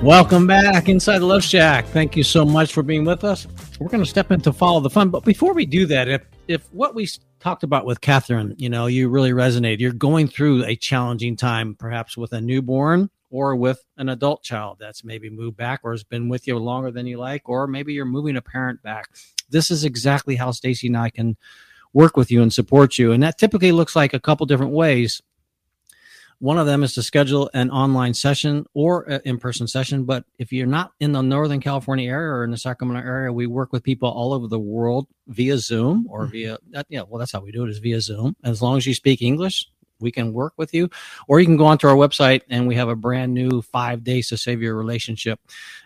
Welcome back inside the Love Shack. Thank you so much for being with us. We're going to step into follow the fun, but before we do that, if if what we talked about with Catherine, you know, you really resonate, you're going through a challenging time, perhaps with a newborn or with an adult child that's maybe moved back or has been with you longer than you like, or maybe you're moving a parent back. This is exactly how Stacy and I can work with you and support you. And that typically looks like a couple different ways. One of them is to schedule an online session or an in person session. But if you're not in the Northern California area or in the Sacramento area, we work with people all over the world via Zoom or mm-hmm. via that. Yeah, well, that's how we do it is via Zoom. As long as you speak English, we can work with you or you can go onto our website and we have a brand new five days to save your relationship.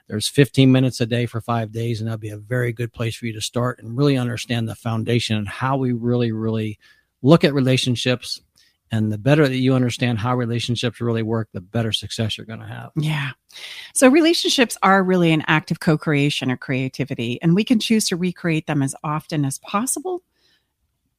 There's 15 minutes a day for five days and that'll be a very good place for you to start and really understand the foundation and how we really really look at relationships. And the better that you understand how relationships really work the better success you're going to have. Yeah. So relationships are really an act of co-creation or creativity and we can choose to recreate them as often as possible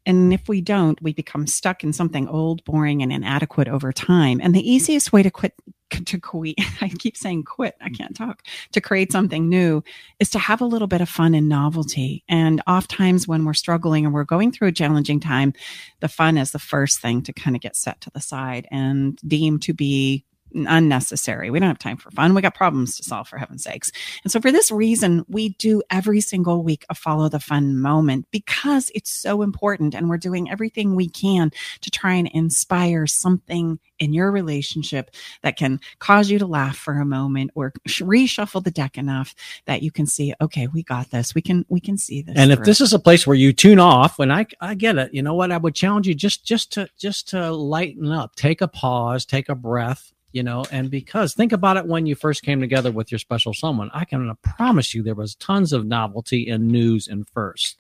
and if we don't, we become stuck in something old, boring, and inadequate over time. And the easiest way to quit, to quit, I keep saying quit, I can't talk, to create something new is to have a little bit of fun and novelty. And oftentimes when we're struggling and we're going through a challenging time, the fun is the first thing to kind of get set to the side and deemed to be unnecessary. We don't have time for fun. We got problems to solve for heaven's sakes. And so for this reason, we do every single week a follow the fun moment because it's so important and we're doing everything we can to try and inspire something in your relationship that can cause you to laugh for a moment or reshuffle the deck enough that you can see, okay, we got this. We can we can see this. And if this is a place where you tune off, when I I get it, you know what? I would challenge you just just to just to lighten up, take a pause, take a breath, you know and because think about it when you first came together with your special someone i can promise you there was tons of novelty and news and first.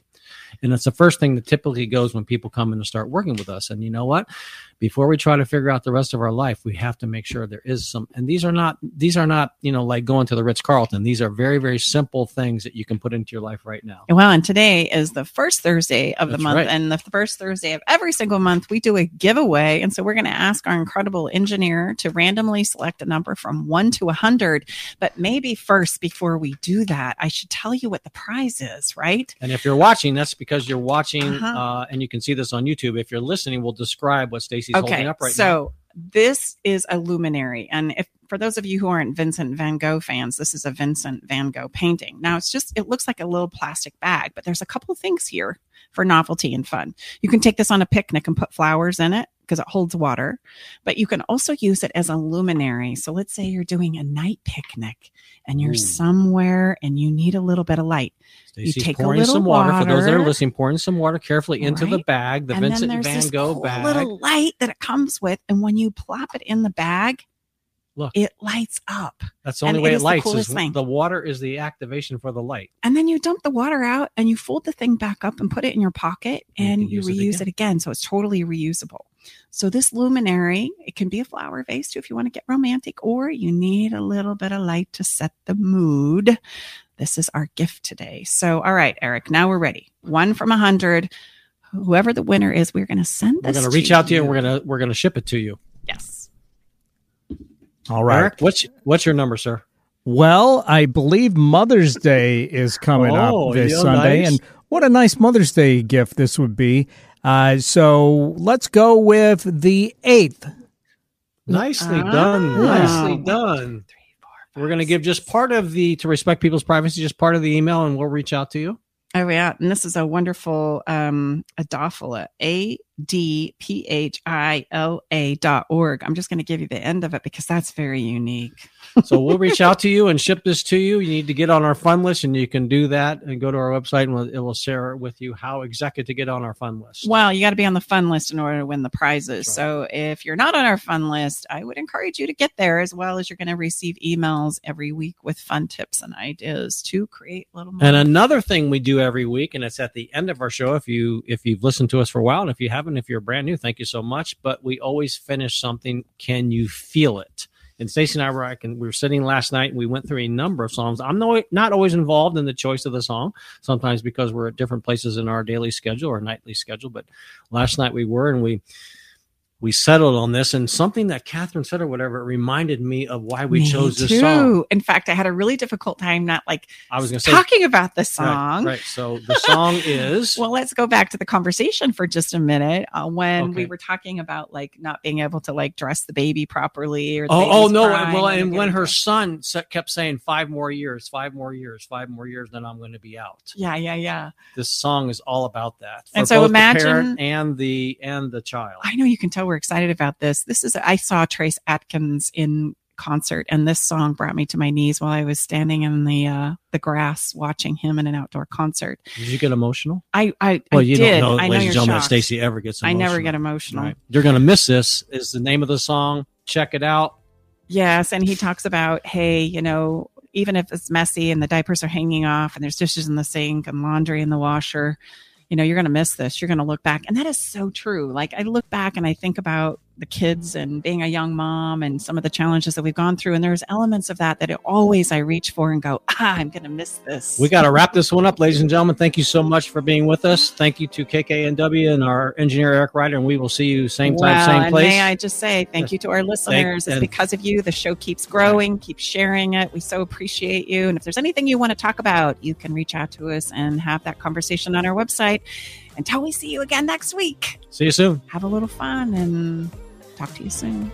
And it's the first thing that typically goes when people come in to start working with us. And you know what before we try to figure out the rest of our life, we have to make sure there is some. And these are not these are not you know like going to the Ritz Carlton. These are very very simple things that you can put into your life right now. Well, and today is the first Thursday of That's the month, right. and the first Thursday of every single month we do a giveaway. And so we're going to ask our incredible engineer to randomly select a number from one to a hundred. But maybe first, before we do that, I should tell you what the prize is, right? And if you're watching, that's because you're watching, uh-huh. uh, and you can see this on YouTube. If you're listening, we'll describe what Stacy he's okay, holding up right so now. So this is a luminary. And if for those of you who aren't Vincent van Gogh fans, this is a Vincent van Gogh painting. Now it's just it looks like a little plastic bag, but there's a couple things here for novelty and fun. You can take this on a picnic and put flowers in it because it holds water, but you can also use it as a luminary. So let's say you're doing a night picnic and you're Ooh. somewhere and you need a little bit of light. Stacy's you take pouring a little some water, water, for those that are listening, pouring some water carefully into right? the bag, the and Vincent Van Gogh cool bag. Little light that it comes with, and when you plop it in the bag, Look. it lights up. That's the only And way it the lights. coolest is thing. the water is the activation for the light. And then you dump the water out and you fold the thing back up and put it in your pocket You and can you use it reuse again. it again. So it's totally reusable. So this luminary, it can be a flower vase too if you want to get romantic, or you need a little bit of light to set the mood. This is our gift today. So, all right, Eric, now we're ready. One from a hundred. Whoever the winner is, we're going to send this. We're going to reach out to you and we're going to we're going to ship it to you. Yes. All right. Eric, what's what's your number, sir? Well, I believe Mother's Day is coming Oh, up this yeah, Sunday, nice. and what a nice Mother's Day gift this would be. Uh, so let's go with the eighth. Nicely Ah. done. Nicely done. We're going to give just part of the to respect people's privacy, just part of the email, and we'll reach out to you. Oh yeah, and this is a wonderful um Adophila, A D P H I L A dot org. I'm just going to give you the end of it because that's very unique. So we'll reach out to you and ship this to you. You need to get on our fun list, and you can do that and go to our website, and we'll, it will share with you how exactly to get on our fun list. Well, you got to be on the fun list in order to win the prizes. So if you're not on our fun list, I would encourage you to get there as well as you're going to receive emails every week with fun tips and ideas to create little. And another thing we do every week, and it's at the end of our show. If you if you've listened to us for a while, and if you haven't, if you're brand new, thank you so much. But we always finish something. Can you feel it? And Stacy and I were, I can, we were sitting last night and we went through a number of songs. I'm no, not always involved in the choice of the song, sometimes because we're at different places in our daily schedule or nightly schedule. But last night we were, and we we settled on this. And something that Catherine said or whatever it reminded me of why we Me chose this too. song. In fact, I had a really difficult time not like I was going to say talking about the song. Right, So the song is Well, let's go back to the conversation for just a minute. Uh, when we were talking about like not being able to like dress the baby properly, or the Oh, oh no! Well, and when her dressed. son kept saying five more years, five more years, five more years, then I'm going to be out. yeah, yeah, yeah. This song is all about that. And so imagine- the parent and the and the child. I know you can tell we're excited about this. This is I saw Trace Adkins in concert, and this song brought me to my knees while I was standing in the uh, the grass watching him in an outdoor concert. Did you get emotional? I I, Well, I you did. don't know, I ladies and gentlemen, shocked. Stacy ever gets I emotional. never get emotional. Right. You're going to miss this. Is the name of the song? Check it out. Yes, and he talks about, hey, you know, even if it's messy and the diapers are hanging off and there's dishes in the sink and laundry in the washer, you know, you're going to miss this. You're going to look back. And that is so true. Like I look back and I think about the kids and being a young mom and some of the challenges that we've gone through and there's elements of that that it always I reach for and go, "Ah, I'm going to miss this." We got to wrap this one up, ladies and gentlemen. Thank you so much for being with us. Thank you to KKNW and our engineer Eric Ryder, and we will see you same time, Wow, same and place. May I just say thank you to our listeners. it's because of you the show keeps growing. Keep sharing it. We so appreciate you. And if there's anything you want to talk about, you can reach out to us and have that conversation on our website. Until we see you again next week, see you soon. have a little fun and talk to you soon.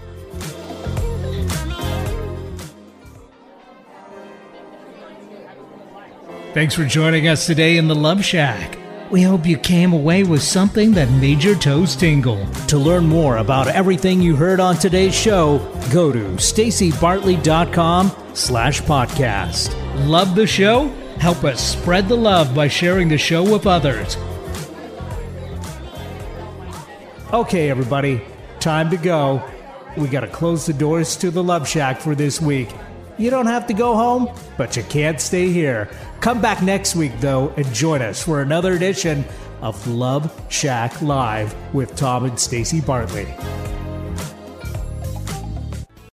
Thanks for joining us today in the Love Shack. We hope you came away with something that made your toes tingle. To learn more about everything you heard on today's show, go to stacybartley.com slash podcast. Love the show? Help us spread the love by sharing the show with others. Okay, everybody, time to go. We gotta close the doors to the Love Shack for this week. You don't have to go home, but you can't stay here. Come back next week, though, and join us for another edition of Love Shack Live with Tom and Stacy Bartley.